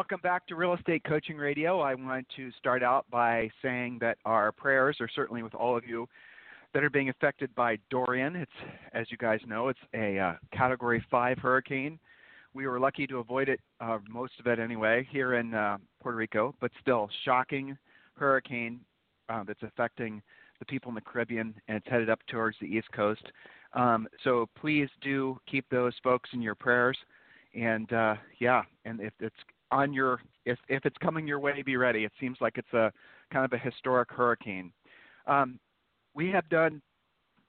Welcome back to Real Estate Coaching Radio. I want to start out by saying that our prayers are certainly with all of you that are being affected by Dorian. It's, as you guys know, it's a uh, Category 5 hurricane. We were lucky to avoid it, uh, most of it anyway, here in uh, Puerto Rico, but still, shocking hurricane uh, that's affecting the people in the Caribbean, and it's headed up towards the East Coast. Um, so please do keep those folks in your prayers. And uh, yeah, and if it's on your if if it's coming your way, be ready. It seems like it's a kind of a historic hurricane. Um, we have done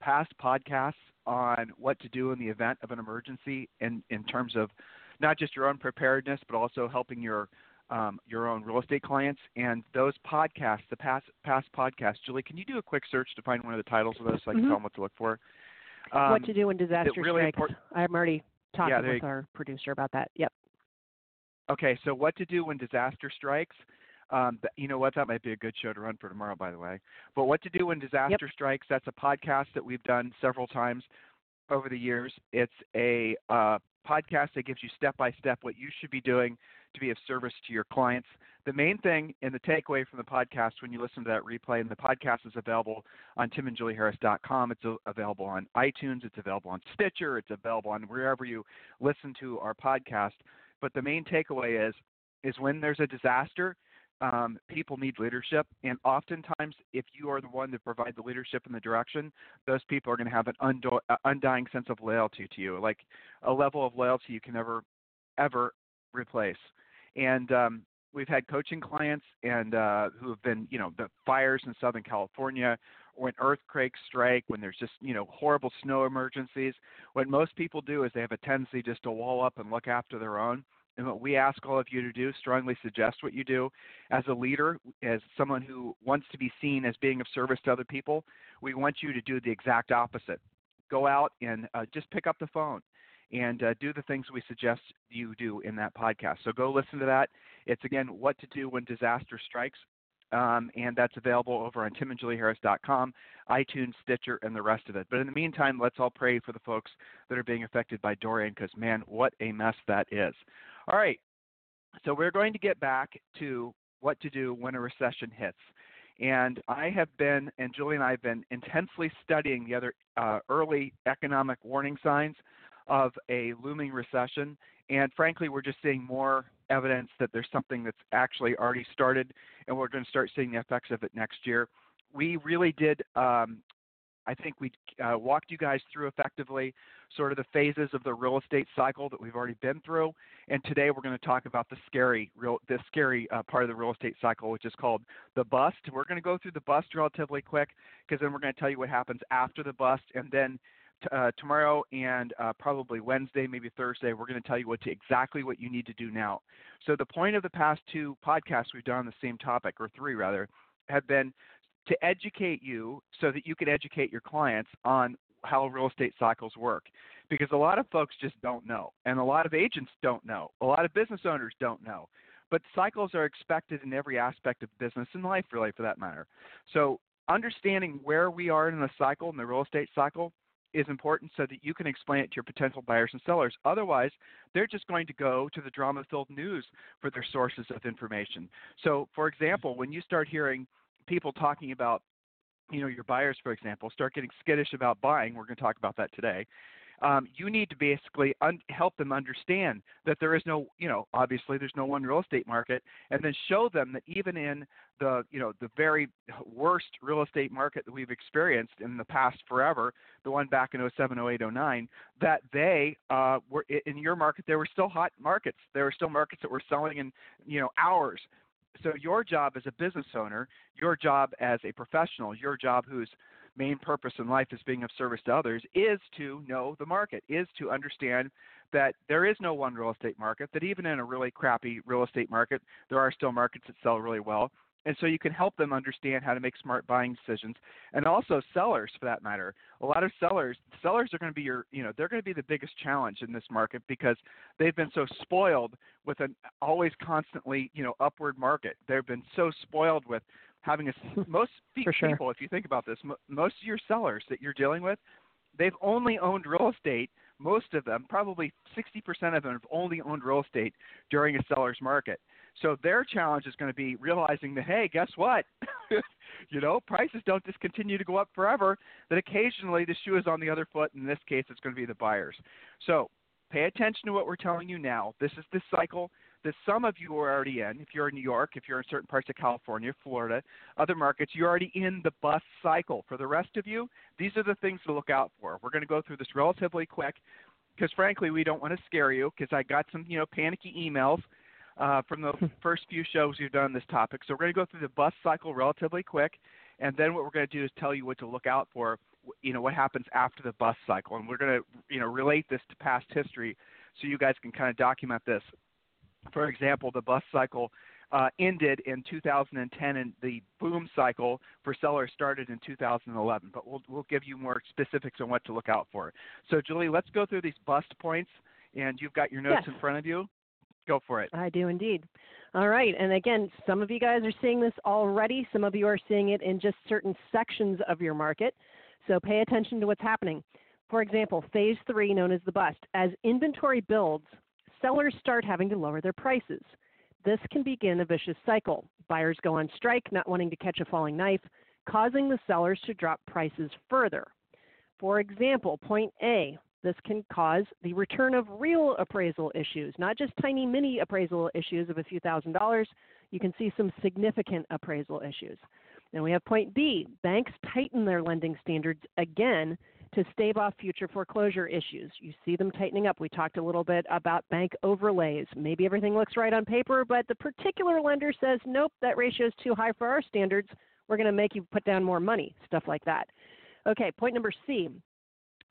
past podcasts on what to do in the event of an emergency, in in terms of not just your own preparedness, but also helping your um, your own real estate clients. And those podcasts, the past past podcasts, Julie, can you do a quick search to find one of the titles of those so I can mm-hmm. tell them what to look for? Um, what to do when disaster really strikes. I'm already talking yeah, with our producer about that. Yep. Okay, so what to do when disaster strikes? Um, you know what? That might be a good show to run for tomorrow, by the way. But what to do when disaster yep. strikes? That's a podcast that we've done several times over the years. It's a uh, podcast that gives you step by step what you should be doing to be of service to your clients. The main thing and the takeaway from the podcast when you listen to that replay, and the podcast is available on timandjulieharris.com. It's available on iTunes. It's available on Stitcher. It's available on wherever you listen to our podcast. But the main takeaway is is when there's a disaster, um, people need leadership, and oftentimes, if you are the one that provide the leadership and the direction, those people are going to have an undo- undying sense of loyalty to you, like a level of loyalty you can never, ever replace. And um, we've had coaching clients and uh, who have been, you know, the fires in Southern California, or when earthquakes strike, when there's just, you know, horrible snow emergencies. What most people do is they have a tendency just to wall up and look after their own. And what we ask all of you to do, strongly suggest what you do as a leader, as someone who wants to be seen as being of service to other people, we want you to do the exact opposite. Go out and uh, just pick up the phone and uh, do the things we suggest you do in that podcast. So go listen to that. It's again, What to Do When Disaster Strikes. Um, and that's available over on timandjulieharris.com, iTunes, Stitcher, and the rest of it. But in the meantime, let's all pray for the folks that are being affected by Dorian because, man, what a mess that is. All right, so we're going to get back to what to do when a recession hits. And I have been, and Julie and I have been intensely studying the other uh, early economic warning signs of a looming recession. And frankly, we're just seeing more evidence that there's something that's actually already started, and we're going to start seeing the effects of it next year. We really did um, I think we uh, walked you guys through effectively sort of the phases of the real estate cycle that we've already been through, and today we're going to talk about the scary, real, the scary uh, part of the real estate cycle, which is called the bust. We're going to go through the bust relatively quick because then we're going to tell you what happens after the bust, and then uh, tomorrow and uh, probably Wednesday, maybe Thursday, we're going to tell you what to exactly what you need to do now. So the point of the past two podcasts we've done on the same topic, or three rather, have been to educate you so that you can educate your clients on how real estate cycles work. Because a lot of folks just don't know and a lot of agents don't know a lot of business owners don't know. But cycles are expected in every aspect of business and life really for that matter. So understanding where we are in the cycle in the real estate cycle is important so that you can explain it to your potential buyers and sellers. Otherwise, they're just going to go to the drama filled news for their sources of information. So, for example, when you start hearing people talking about you know your buyers for example start getting skittish about buying we're going to talk about that today um, you need to basically un- help them understand that there is no you know obviously there's no one real estate market and then show them that even in the you know the very worst real estate market that we've experienced in the past forever the one back in 07 08 09 that they uh, were in your market there were still hot markets. There were still markets that were selling in you know hours. So your job as a business owner, your job as a professional, your job whose main purpose in life is being of service to others is to know the market, is to understand that there is no one real estate market, that even in a really crappy real estate market, there are still markets that sell really well. And so you can help them understand how to make smart buying decisions. And also sellers for that matter. A lot of sellers sellers are going to be your you know, they're going to be the biggest challenge in this market because they've been so spoiled with an always constantly, you know, upward market. They've been so spoiled with having a most people sure. if you think about this, most of your sellers that you're dealing with, they've only owned real estate most of them, probably 60% of them, have only owned real estate during a seller's market. So their challenge is going to be realizing that, hey, guess what? you know, prices don't just continue to go up forever. That occasionally the shoe is on the other foot. In this case, it's going to be the buyers. So pay attention to what we're telling you now. This is the cycle that some of you are already in. If you're in New York, if you're in certain parts of California, Florida, other markets, you're already in the bust cycle. For the rest of you, these are the things to look out for. We're going to go through this relatively quick because frankly, we don't want to scare you because I got some, you know, panicky emails uh, from the first few shows we've done on this topic. So we're going to go through the bust cycle relatively quick, and then what we're going to do is tell you what to look out for. You know what happens after the bust cycle, and we're going to you know relate this to past history, so you guys can kind of document this. For example, the bust cycle uh, ended in 2010, and the boom cycle for sellers started in 2011. But we'll we'll give you more specifics on what to look out for. So, Julie, let's go through these bust points, and you've got your notes yes. in front of you. Go for it. I do indeed. All right, and again, some of you guys are seeing this already. Some of you are seeing it in just certain sections of your market. So pay attention to what's happening. For example, phase three, known as the bust, as inventory builds, sellers start having to lower their prices. This can begin a vicious cycle. Buyers go on strike, not wanting to catch a falling knife, causing the sellers to drop prices further. For example, point A, this can cause the return of real appraisal issues, not just tiny mini appraisal issues of a few thousand dollars. You can see some significant appraisal issues. Then we have point B, banks tighten their lending standards again to stave off future foreclosure issues. You see them tightening up. We talked a little bit about bank overlays. Maybe everything looks right on paper, but the particular lender says, nope, that ratio is too high for our standards. We're going to make you put down more money, stuff like that. Okay, point number C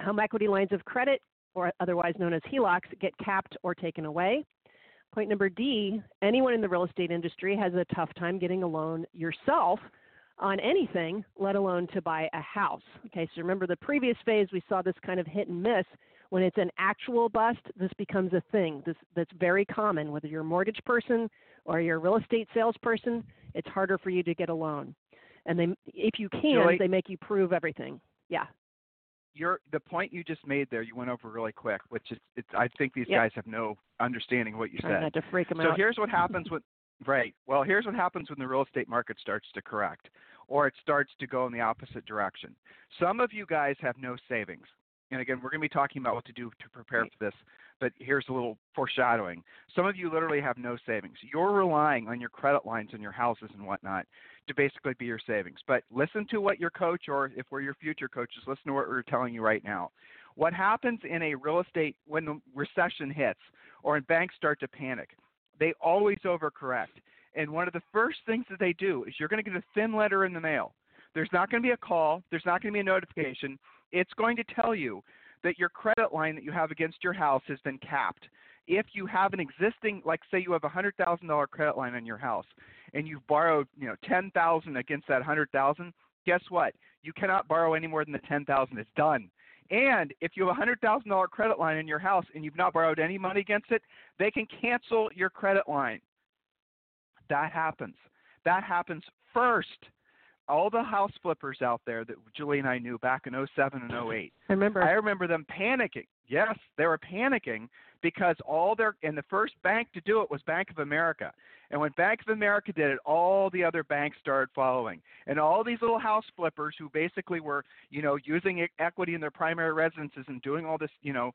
home equity lines of credit, or otherwise known as HELOCs, get capped or taken away. Point number D anyone in the real estate industry has a tough time getting a loan yourself on anything, let alone to buy a house. Okay, so remember the previous phase, we saw this kind of hit and miss. When it's an actual bust, this becomes a thing. This, that's very common. Whether you're a mortgage person or you're a real estate salesperson, it's harder for you to get a loan. And they, if you can, Julie, they make you prove everything. Yeah. Your the point you just made there, you went over really quick, which is it's, I think these yep. guys have no understanding what you Trying said. Not to freak them so out. here's what happens when right. Well, here's what happens when the real estate market starts to correct or it starts to go in the opposite direction. Some of you guys have no savings. And again, we're going to be talking about what to do to prepare for this, but here's a little foreshadowing. Some of you literally have no savings. You're relying on your credit lines and your houses and whatnot to basically be your savings. But listen to what your coach, or if we're your future coaches, listen to what we're telling you right now. What happens in a real estate when the recession hits or when banks start to panic? They always overcorrect. And one of the first things that they do is you're going to get a thin letter in the mail. There's not going to be a call, there's not going to be a notification. It's going to tell you that your credit line that you have against your house has been capped. If you have an existing, like say you have a hundred thousand dollar credit line on your house, and you've borrowed, you know, ten thousand against that hundred thousand, guess what? You cannot borrow any more than the ten thousand. It's done. And if you have a hundred thousand dollar credit line in your house and you've not borrowed any money against it, they can cancel your credit line. That happens. That happens first. All the house flippers out there that Julie and I knew back in 07 and 08. I remember. I remember them panicking. Yes, they were panicking because all their and the first bank to do it was Bank of America. And when Bank of America did it, all the other banks started following. And all these little house flippers who basically were, you know, using equity in their primary residences and doing all this, you know,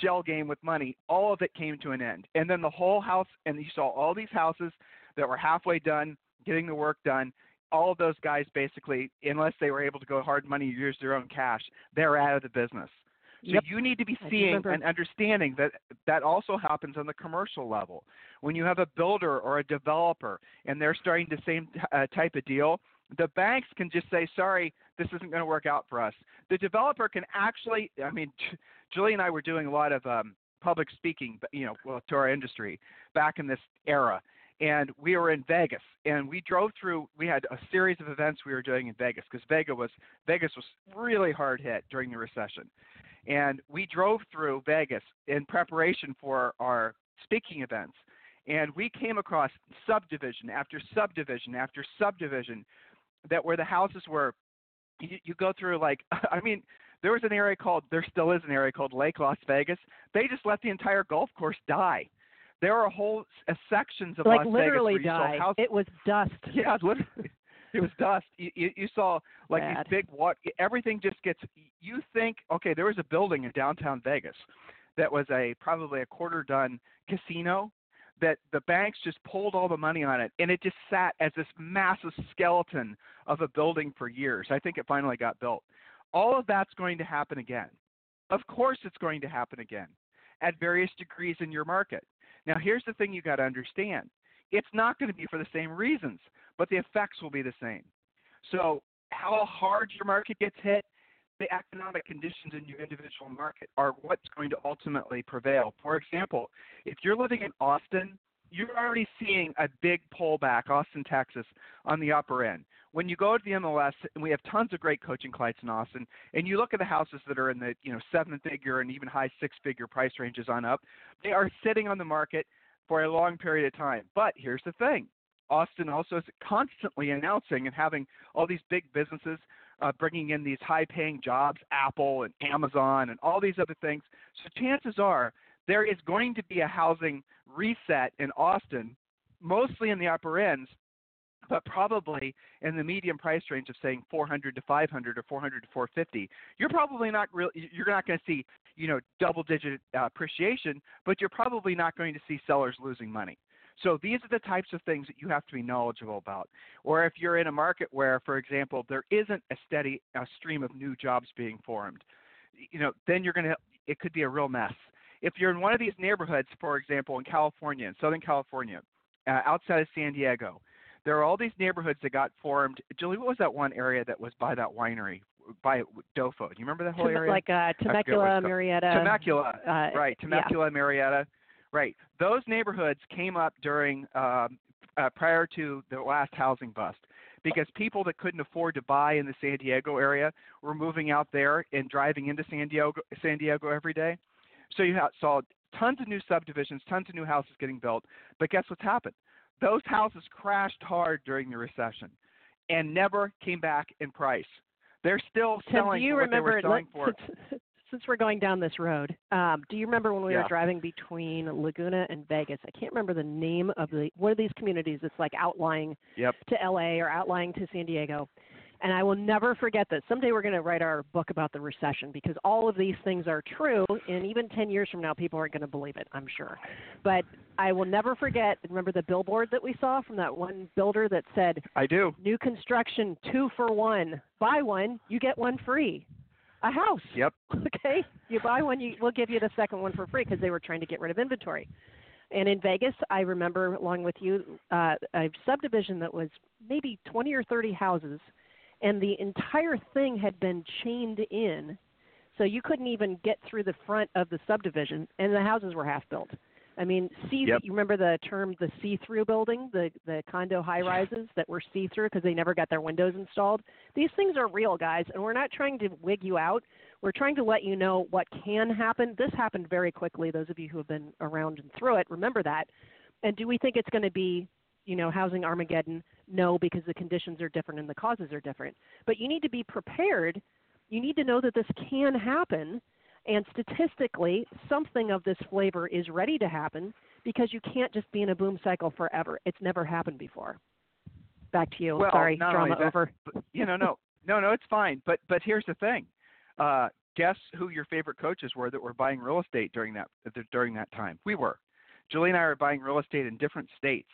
shell game with money, all of it came to an end. And then the whole house and you saw all these houses that were halfway done, getting the work done. All of those guys basically, unless they were able to go hard money, use their own cash, they're out of the business. So yep. you need to be seeing and understanding that that also happens on the commercial level. When you have a builder or a developer and they're starting the same uh, type of deal, the banks can just say, "Sorry, this isn't going to work out for us." The developer can actually, I mean, Julie and I were doing a lot of um, public speaking, you know, well, to our industry back in this era. And we were in Vegas, and we drove through. We had a series of events we were doing in Vegas because Vegas was Vegas was really hard hit during the recession, and we drove through Vegas in preparation for our speaking events. And we came across subdivision after subdivision after subdivision that where the houses were you, you go through like I mean there was an area called there still is an area called Lake Las Vegas. They just let the entire golf course die. There are whole uh, sections of like Las literally Vegas where you die. saw. It was dust. Yeah, literally. It was dust. You, you, you saw like Bad. these big what everything just gets. You think okay, there was a building in downtown Vegas that was a probably a quarter done casino that the banks just pulled all the money on it and it just sat as this massive skeleton of a building for years. I think it finally got built. All of that's going to happen again. Of course, it's going to happen again at various degrees in your market. Now, here's the thing you got to understand it's not going to be for the same reasons, but the effects will be the same. So, how hard your market gets hit, the economic conditions in your individual market are what's going to ultimately prevail. For example, if you're living in Austin, you're already seeing a big pullback, Austin, Texas, on the upper end. When you go to the MLS, and we have tons of great coaching clients in Austin, and you look at the houses that are in the you know seven figure and even high six figure price ranges on up, they are sitting on the market for a long period of time. But here's the thing Austin also is constantly announcing and having all these big businesses uh, bringing in these high paying jobs, Apple and Amazon and all these other things. So chances are there is going to be a housing reset in Austin, mostly in the upper ends, but probably in the medium price range of saying 400 to 500 or 400 to 450. You're probably not really, you're not going to see, you know, double digit uh, appreciation, but you're probably not going to see sellers losing money. So these are the types of things that you have to be knowledgeable about. Or if you're in a market where, for example, there isn't a steady a stream of new jobs being formed, you know, then you're going to, it could be a real mess. If you're in one of these neighborhoods, for example, in California, in Southern California, uh, outside of San Diego, there are all these neighborhoods that got formed. Julie, what was that one area that was by that winery, by Dofo? Do you remember that whole Tem- area? like uh, Temecula. Murrieta. Temecula, uh, right? yeah. Temecula, Murrieta, right? Those neighborhoods came up during um, uh, prior to the last housing bust because people that couldn't afford to buy in the San Diego area were moving out there and driving into San Diego, San Diego every day. So you ha- saw tons of new subdivisions, tons of new houses getting built. But guess what's happened? Those houses crashed hard during the recession and never came back in price. They're still selling do you for what they remember? were selling for. Since, since we're going down this road, um, do you remember when we Yeah. were driving between Laguna and Vegas? I can't remember the name of the one of these communities It's like outlying Yep. to LA or outlying to San Diego. And I will never forget that. Someday we're going to write our book about the recession because all of these things are true. And even 10 years from now, people aren't going to believe it, I'm sure. But I will never forget. Remember the billboard that we saw from that one builder that said, I do. new construction, two for one. Buy one, you get one free. A house. Yep. Okay? You buy one, you, we'll give you the second one for free because they were trying to get rid of inventory. And in Vegas, I remember, along with you, uh, a subdivision that was maybe 20 or 30 houses, and the entire thing had been chained in, so you couldn't even get through the front of the subdivision, and the houses were half built. I mean, see, Yep. you remember the term the see-through building, the the condo high-rises that were see-through because they never got their windows installed. These things are real, guys, and we're not trying to wig you out. We're trying to let you know what can happen. This happened very quickly. Those of you who have been around and through it remember that. And do we think it's going to be, you know, housing Armageddon? No, because the conditions are different and the causes are different. But you need to be prepared. You need to know that this can happen. And statistically, something of this flavor is ready to happen because you can't just be in a boom cycle forever. It's never happened before. Back to you. Well, Sorry, drama that, over. you know, no, no, no, it's fine. But but here's the thing. Uh, guess who your favorite coaches were that were buying real estate during that during that time? We were. Julie and I are buying real estate in different states,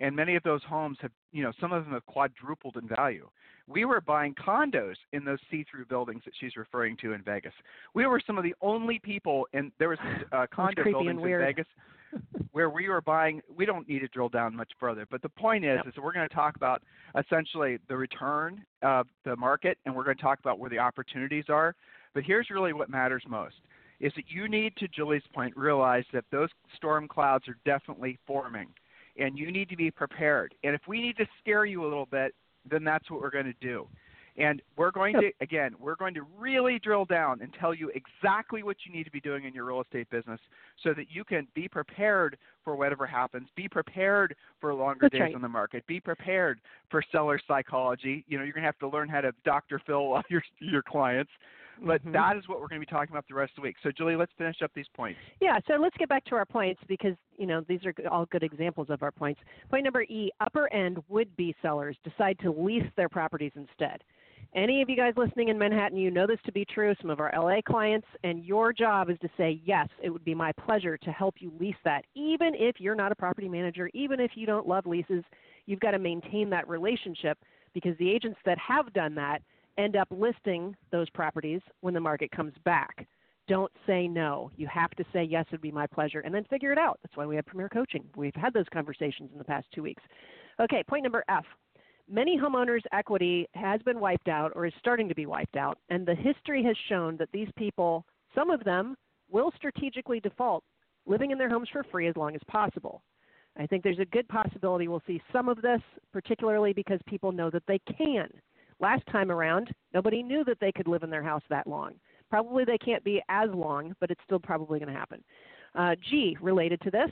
and many of those homes have, you know, some of them have quadrupled in value. We were buying condos in those see-through buildings that she's referring to in Vegas. We were some of the only people, and there was uh, condo buildings in. Vegas where we were buying. We don't need to drill down much further, but the point is, is we're going to talk about essentially the return of the market, and we're going to talk about where the opportunities are. But here's really what matters most. is that you need to Julie's point realize that those storm clouds are definitely forming and you need to be prepared. And if we need to scare you a little bit, then that's what we're going to do. And we're going to, again, we're going to really drill down and tell you exactly what you need to be doing in your real estate business so that you can be prepared for whatever happens. Be prepared for longer That's days right. on the market. Be prepared for seller psychology. You know, you're going to have to learn how to Dr. Phil your, your clients. But Mhm. that is what we're going to be talking about the rest of the week. So, Julie, let's finish up these points. Yeah, so let's get back to our points because, you know, these are all good examples of our points. Point number E, upper end would be sellers decide to lease their properties instead. Any of you guys listening in Manhattan, you know this to be true, some of our LA clients, and your job is to say, yes, it would be my pleasure to help you lease that. Even if you're not a property manager, even if you don't love leases, you've got to maintain that relationship because the agents that have done that end up listing those properties when the market comes back don't say no. You have to say yes, it would be my pleasure, and then figure it out. That's why we have Premier Coaching. We've had those conversations in the past two weeks. Okay, point number F. Many homeowners' equity has been wiped out or is starting to be wiped out, and the history has shown that these people, some of them, will strategically default, living in their homes for free as long as possible. I think there's a good possibility we'll see some of this, particularly because people know that they can. Last time around, nobody knew that they could live in their house that long. Probably they can't be as long, but it's still probably going to happen. Uh, G, related to this,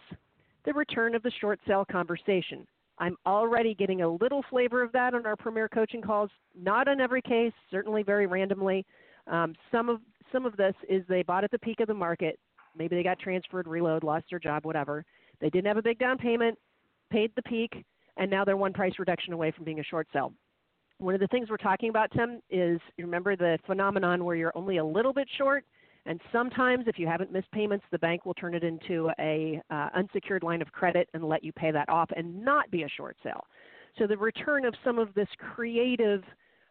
the return of the short sale conversation. I'm already getting a little flavor of that on our premier coaching calls. Not in every case, certainly very randomly. Um, some of some of this is they bought at the peak of the market. Maybe they got transferred, reload, lost their job, whatever. They didn't have a big down payment, paid the peak, and now they're one price reduction away from being a short sale. One of the things we're talking about, Tim, is you remember the phenomenon where you're only a little bit short, and sometimes if you haven't missed payments, the bank will turn it into a uh, unsecured line of credit and let you pay that off and not be a short sale. So the return of some of this creative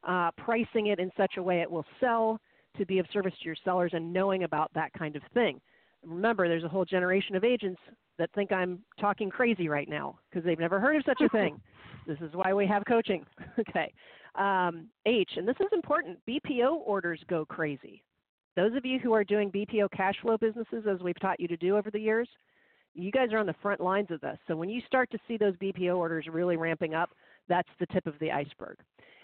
uh, pricing it in such a way it will sell to be of service to your sellers and knowing about that kind of thing. Remember, there's a whole generation of agents that think I'm talking crazy right now because they've never heard of such a thing. this is why we have coaching. okay. Um, H, and this is important BPO orders go crazy. Those of you who are doing BPO cash flow businesses, as we've taught you to do over the years, you guys are on the front lines of this. So when you start to see those BPO orders really ramping up, that's the tip of the iceberg.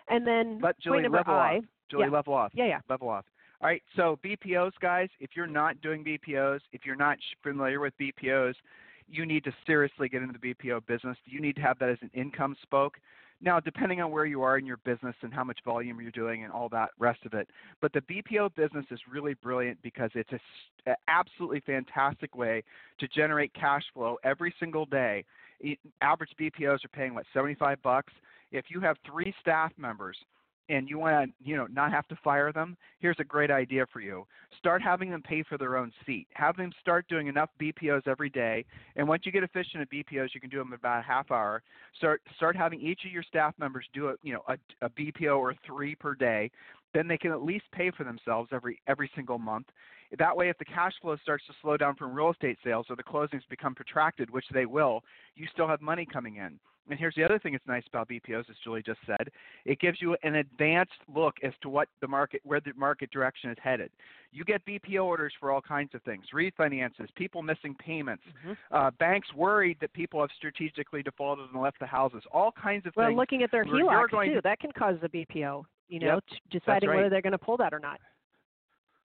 And then But Julie, point number level I, off. Julie, yeah. level off. yeah, yeah. Level off. All right. So BPOs, guys, if you're not doing BPOs, if you're not familiar with BPOs, you need to seriously get into the BPO business. You need to have that as an income spoke. Now, depending on where you are in your business and how much volume you're doing and all that rest of it, but the BPO business is really brilliant because it's a s- a absolutely fantastic way to generate cash flow every single day. Average BPOs are paying what 75 bucks. If you have three staff members and you want to, you know, not have to fire them, here's a great idea for you. Start having them pay for their own seat. Have them start doing enough BPOs every day, and once you get efficient at BPOs, you can do them about a half hour. Start start having each of your staff members do a, you know, a, a BPO or three per day. Then they can at least pay for themselves every every single month. That way, if the cash flow starts to slow down from real estate sales or the closings become protracted, which they will, you still have money coming in. And here's the other thing that's nice about BPOs, as Julie just said, it gives you an advanced look as to what the market, where the market direction is headed. You get BPO orders for all kinds of things: refinances, people missing payments, Mhm. uh, banks worried that people have strategically defaulted and left the houses. All kinds of Well, things. Well, looking at their HELOC too, to- that can cause a BPO. You know, Yep, t- deciding whether they're going to pull that or not.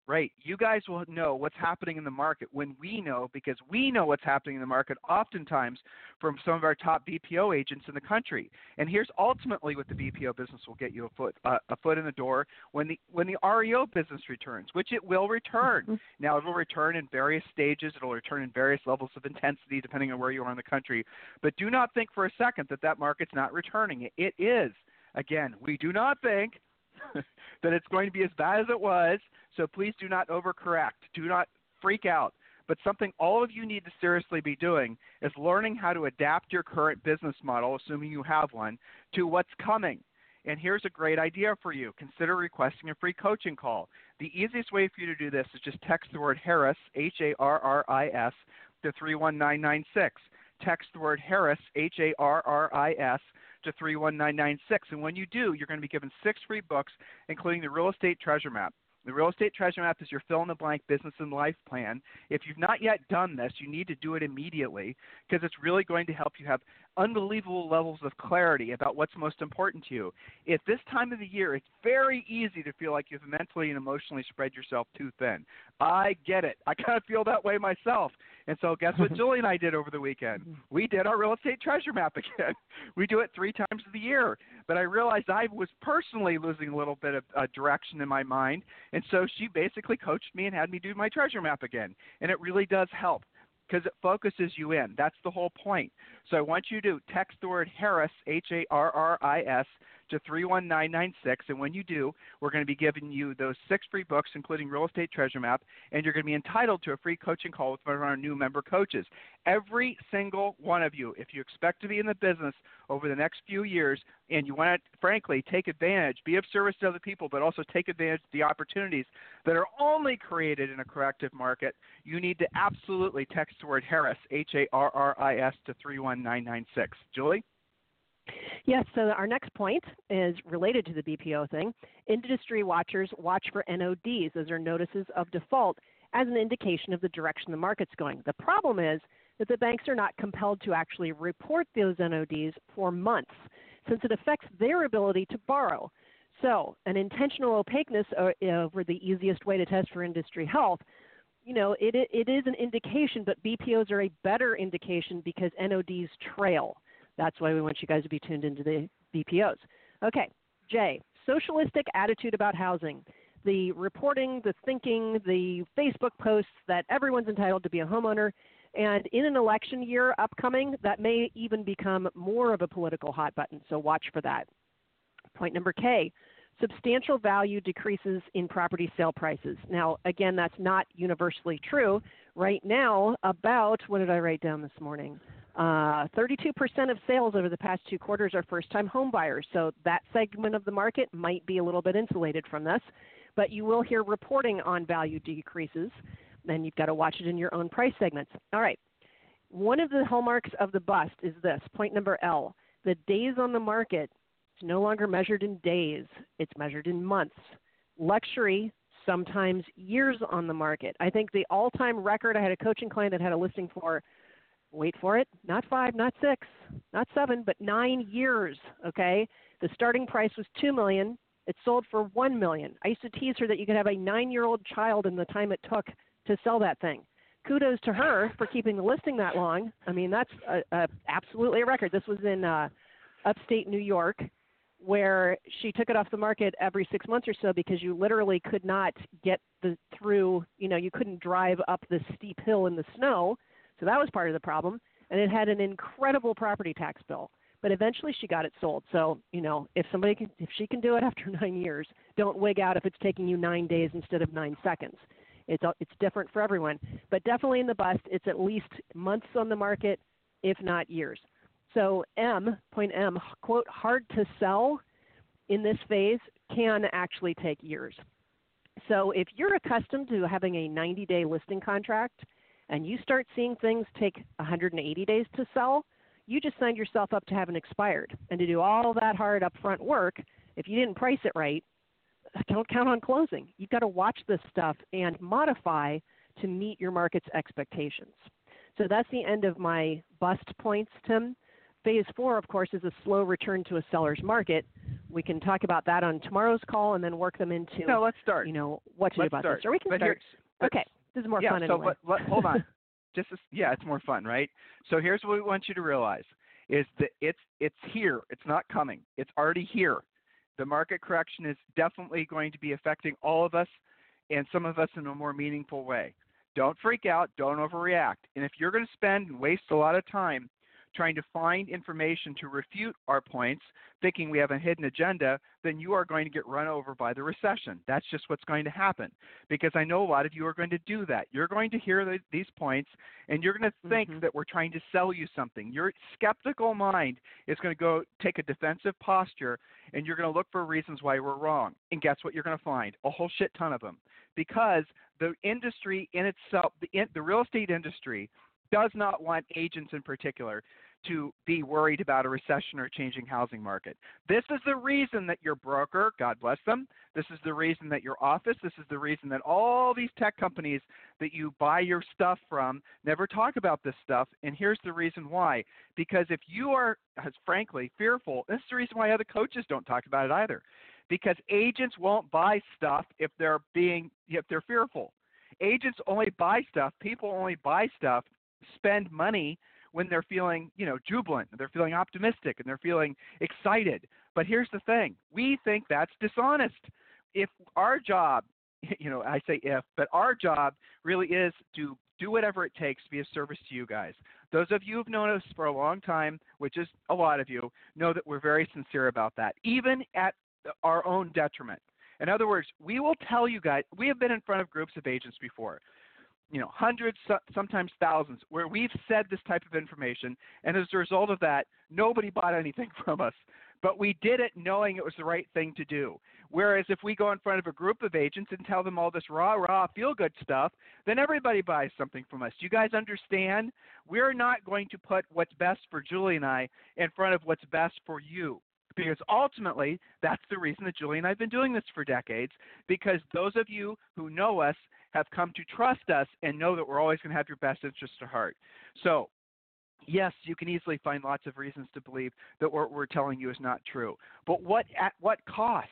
Right. You guys will know what's happening in the market when we know because we know what's happening in the market oftentimes from some of our top BPO agents in the country. And here's ultimately what the BPO business will get you a foot uh, a foot in the door when the when the REO business returns, which it will return. Mhm. Now it will return in various stages. It'll return in various levels of intensity depending on where you are in the country. But do not think for a second that that market's not returning. It, it is. Again, we do not think that it's going to be as bad as it was. So please do not overcorrect. Do not freak out. But something all of you need to seriously be doing is learning how to adapt your current business model, assuming you have one, to what's coming. And here's a great idea for you. Consider requesting a free coaching call. The easiest way for you to do this is just text the word Harris, H A R R I S, to 31996. Text the word Harris, H A R R I S, to 31996. And when you do, you're going to be given six free books, including the Real Estate Treasure Map. The real estate treasure map is your fill in the blank business and life plan. If you've not yet done this, you need to do it immediately because it's really going to help you have unbelievable levels of clarity about what's most important to you. At this time of the year, it's very easy to feel like you've mentally and emotionally spread yourself too thin. I get it. I kind of feel that way myself. And so, guess what Julie and I did over the weekend? We did our real estate treasure map again. We do it three times a year. But I realized I was personally losing a little bit of uh, direction in my mind. And so she basically coached me and had me do my treasure map again. And it really does help because it focuses you in. That's the whole point. So I want you to text the word Harris, H A R R I S, to 31996. And when you do, we're going to be giving you those six free books, including Real Estate Treasure Map, and you're going to be entitled to a free coaching call with one of our new member coaches. Every single one of you, if you expect to be in the business over the next few years and you want to, frankly, take advantage, be of service to other people, but also take advantage of the opportunities that are only created in a corrective market, you need to absolutely text the word Harris, H A R R I S, to 31996. Julie? Yes, so our next point is related to the BPO thing. Industry watchers watch for NODs, those are notices of default, as an indication of the direction the market's going. The problem is that the banks are not compelled to actually report those NODs for months, since it affects their ability to borrow. So, an intentional opaqueness uh, over the easiest way to test for industry health you know, it, it is an indication, but BPOs are a better indication because NODs trail. That's why we want you guys to be tuned into the BPOs. Okay, Jay, socialistic attitude about housing. The reporting, the thinking, the Facebook posts that everyone's entitled to be a homeowner. And in an election year upcoming, that may even become more of a political hot button. So watch for that. Point number K substantial value decreases in property sale prices. Now, again, that's not universally true. Right now, about, what did I write down this morning? Uh, 32% of sales over the past two quarters are first time home buyers. So that segment of the market might be a little bit insulated from this. But you will hear reporting on value decreases, and you've got to watch it in your own price segments. All right. One of the hallmarks of the bust is this point number L. The days on the market is no longer measured in days, it's measured in months. Luxury, sometimes years on the market. I think the all time record, I had a coaching client that had a listing for wait for it, not five, not six, not seven, but nine years. Okay, the starting price was two million. It sold for one million. I used to tease her that you could have a nine-year-old child in the time it took to sell that thing. Kudos to her for keeping the listing that long. I mean, that's a, a, absolutely a record. This was in uh, upstate New York, where she took it off the market every six months or so because you literally could not get the through. You know, you couldn't drive up the steep hill in the snow so that was part of the problem. And it had an incredible property tax bill. But eventually she got it sold. So, you know, if somebody can, if she can do it after nine years, don't wig out if it's taking you nine days instead of nine seconds. It's, it's different for everyone. But definitely in the bust, it's at least months on the market, if not years. So M, point M, quote, hard to sell in this phase can actually take years. So if you're accustomed to having a 90 day listing contract, and you start seeing things take 180 days to sell, you just signed yourself up to have an expired. And to do all that hard upfront work, if you didn't price it right, don't count on closing. You've got to watch this stuff and modify to meet your market's expectations. So that's the end of my bust points, Tim. Phase four, of course, is a slow return to a seller's market. We can talk about that on tomorrow's call and then work them into. No, let's start. You know what to let's do about start. this. Or we can start. Okay. This is more yeah, fun so anyway. But, but, hold on. Just as, yeah, it's more fun, right? So here's what we want you to realize: is that it's it's here. It's not coming. It's already here. The market correction is definitely going to be affecting all of us, and some of us in a more meaningful way. Don't freak out. Don't overreact. And if you're going to spend and waste a lot of time trying to find information to refute our points, thinking we have a hidden agenda, then you are going to get run over by the recession. That's just what's going to happen. Because I know a lot of you are going to do that. You're going to hear the, these points and you're going to think mm-hmm. that we're trying to sell you something. Your skeptical mind is going to go take a defensive posture and you're going to look for reasons why we're wrong. And guess what you're going to find? A whole shit ton of them. Because the industry in itself, the, in, the real estate industry, does not want agents in particular to be worried about a recession or a changing housing market. This is the reason that your broker, God bless them, this is the reason that your office, this is the reason that all these tech companies that you buy your stuff from never talk about this stuff. And here's the reason why. Because if you are, frankly, fearful, this is the reason why other coaches don't talk about it either. Because agents won't buy stuff if they're being if they're fearful. Agents only buy stuff, people only buy stuff, spend money when they're feeling, you know, jubilant, they're feeling optimistic, and they're feeling excited. But here's the thing: we think that's dishonest. If our job, you know, I say if, but our job really is to do whatever it takes to be of service to you guys. Those of you who've known us for a long time, which is a lot of you, know that we're very sincere about that, even at our own detriment. In other words, we will tell you guys, we have been in front of groups of agents before you know, hundreds, sometimes thousands, where we've said this type of information, and as a result of that, nobody bought anything from us. But we did it knowing it was the right thing to do. Whereas if we go in front of a group of agents and tell them all this rah rah feel good stuff, then everybody buys something from us. You guys understand? We're not going to put what's best for Julie and I in front of what's best for you because ultimately that's the reason that Julie and I have been doing this for decades because those of you who know us have come to trust us and know that we're always going to have your best interests at heart. So, yes, you can easily find lots of reasons to believe that what we're telling you is not true. But what at what cost?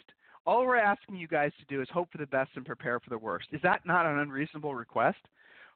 All we're asking you guys to do is hope for the best and prepare for the worst. Is that not an unreasonable request?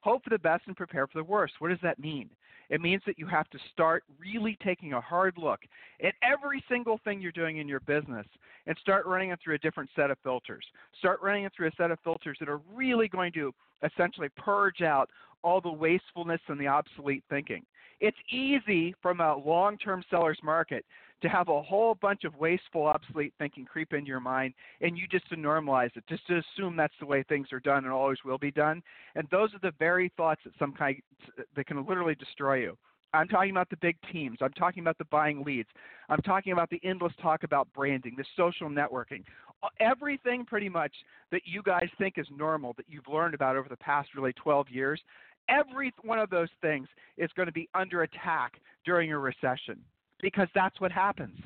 Hope for the best and prepare for the worst. What does that mean? It means that you have to start really taking a hard look at every single thing you're doing in your business and start running it through a different set of filters. Start running it through a set of filters that are really going to essentially purge out all the wastefulness and the obsolete thinking. It's easy from a long term seller's market to have a whole bunch of wasteful, obsolete thinking creep into your mind, and you just to normalize it, just to assume that's the way things are done and always will be done. And those are the very thoughts that some kind that can literally destroy you. I'm talking about the big teams. I'm talking about the buying leads. I'm talking about the endless talk about branding, the social networking. Everything pretty much that you guys think is normal that you've learned about over the past really 12 years, every one of those things is going to be under attack during a recession because that's what happens.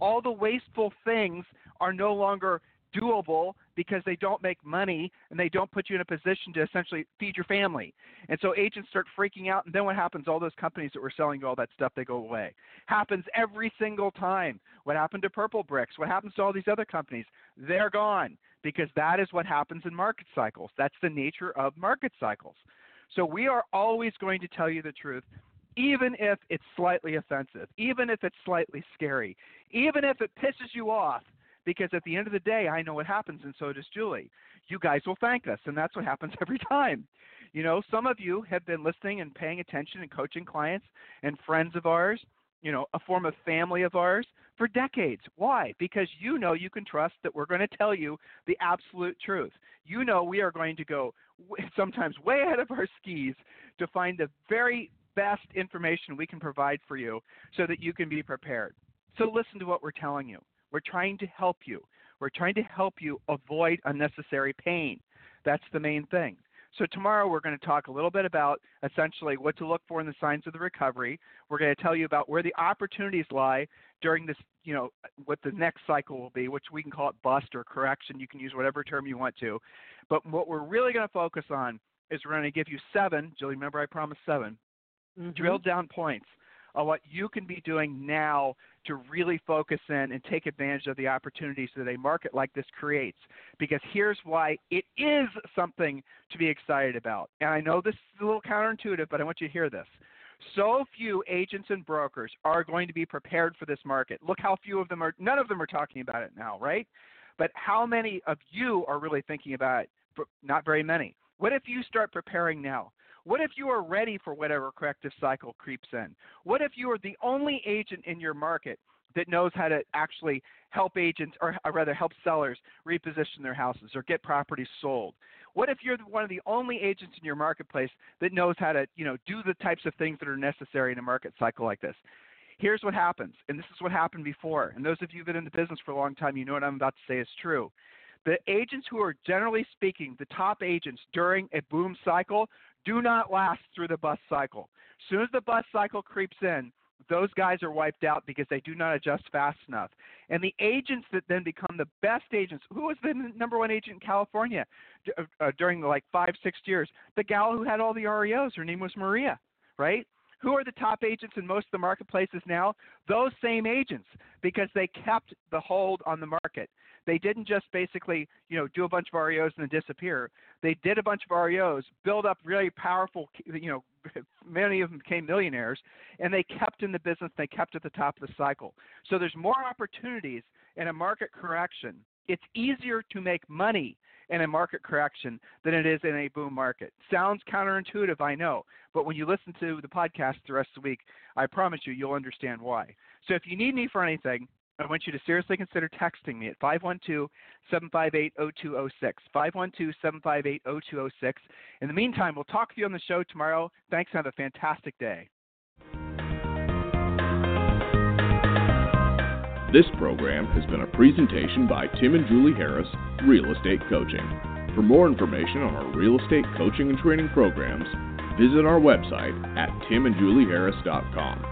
All the wasteful things are no longer doable because they don't make money and they don't put you in a position to essentially feed your family. And so agents start freaking out and then what happens all those companies that were selling you all that stuff they go away. Happens every single time. What happened to Purplebricks? What happens to all these other companies? They're gone because that is what happens in market cycles. That's the nature of market cycles. So we are always going to tell you the truth even if it's slightly offensive, even if it's slightly scary, even if it pisses you off, because at the end of the day, I know what happens, and so does Julie. You guys will thank us, and that's what happens every time. You know, some of you have been listening and paying attention and coaching clients and friends of ours, you know, a form of family of ours for decades. Why? Because you know you can trust that we're going to tell you the absolute truth. You know we are going to go sometimes way ahead of our skis to find the very best information we can provide for you so that you can be prepared. So listen to what we're telling you. We're trying to help you. We're trying to help you avoid unnecessary pain. That's the main thing. So tomorrow we're going to talk a little bit about essentially what to look for in the signs of the recovery. We're going to tell you about where the opportunities lie during this, you know, what the next cycle will be, which we can call it bust or correction. You can use whatever term you want to. But what we're really going to focus on is we're going to give you seven, Julie, remember I promised seven, mm-hmm. drill down points on what you can be doing now to really focus in and take advantage of the opportunities that a market like this creates. Because here's why it is something to be excited about. And I know this is a little counterintuitive, but I want you to hear this. So few agents and brokers are going to be prepared for this market. Look how few of them are, none of them are talking about it now, right? But how many of you are really thinking about it? Not very many. What if you start preparing now? What if you are ready for whatever corrective cycle creeps in? What if you are the only agent in your market that knows how to actually help agents, or, rather help sellers reposition their houses or get properties sold? What if you're one of the only agents in your marketplace that knows how to, you know, do the types of things that are necessary in a market cycle like this? Here's what happens, and this is what happened before. And those of you who've been in the business for a long time, you know what I'm about to say is true. The agents who are generally speaking the top agents during a boom cycle do not last through the bust cycle. As soon as the bust cycle creeps in, those guys are wiped out because they do not adjust fast enough. And the agents that then become the best agents, who was the number one agent in California uh, uh, during the, like five, six years? The gal who had all the REOs, her name was Maria, right? Who are the top agents in most of the marketplaces now? Those same agents, because they kept the hold on the market. They didn't just basically, you know, do a bunch of REOs and then disappear. They did a bunch of REOs, build up really powerful, you know, many of them became millionaires, and they kept in the business. They kept at the top of the cycle. So there's more opportunities in a market correction. It's easier to make money in a market correction than it is in a boom market. Sounds counterintuitive, I know, but when you listen to the podcast the rest of the week, I promise you, you'll understand why. So if you need me for anything, I want you to seriously consider texting me at 512 758 0206. 512 758 0206. In the meantime, we'll talk to you on the show tomorrow. Thanks and have a fantastic day. This program has been a presentation by Tim and Julie Harris, Real Estate Coaching. For more information on our real estate coaching and training programs, visit our website at timandjulieharris.com.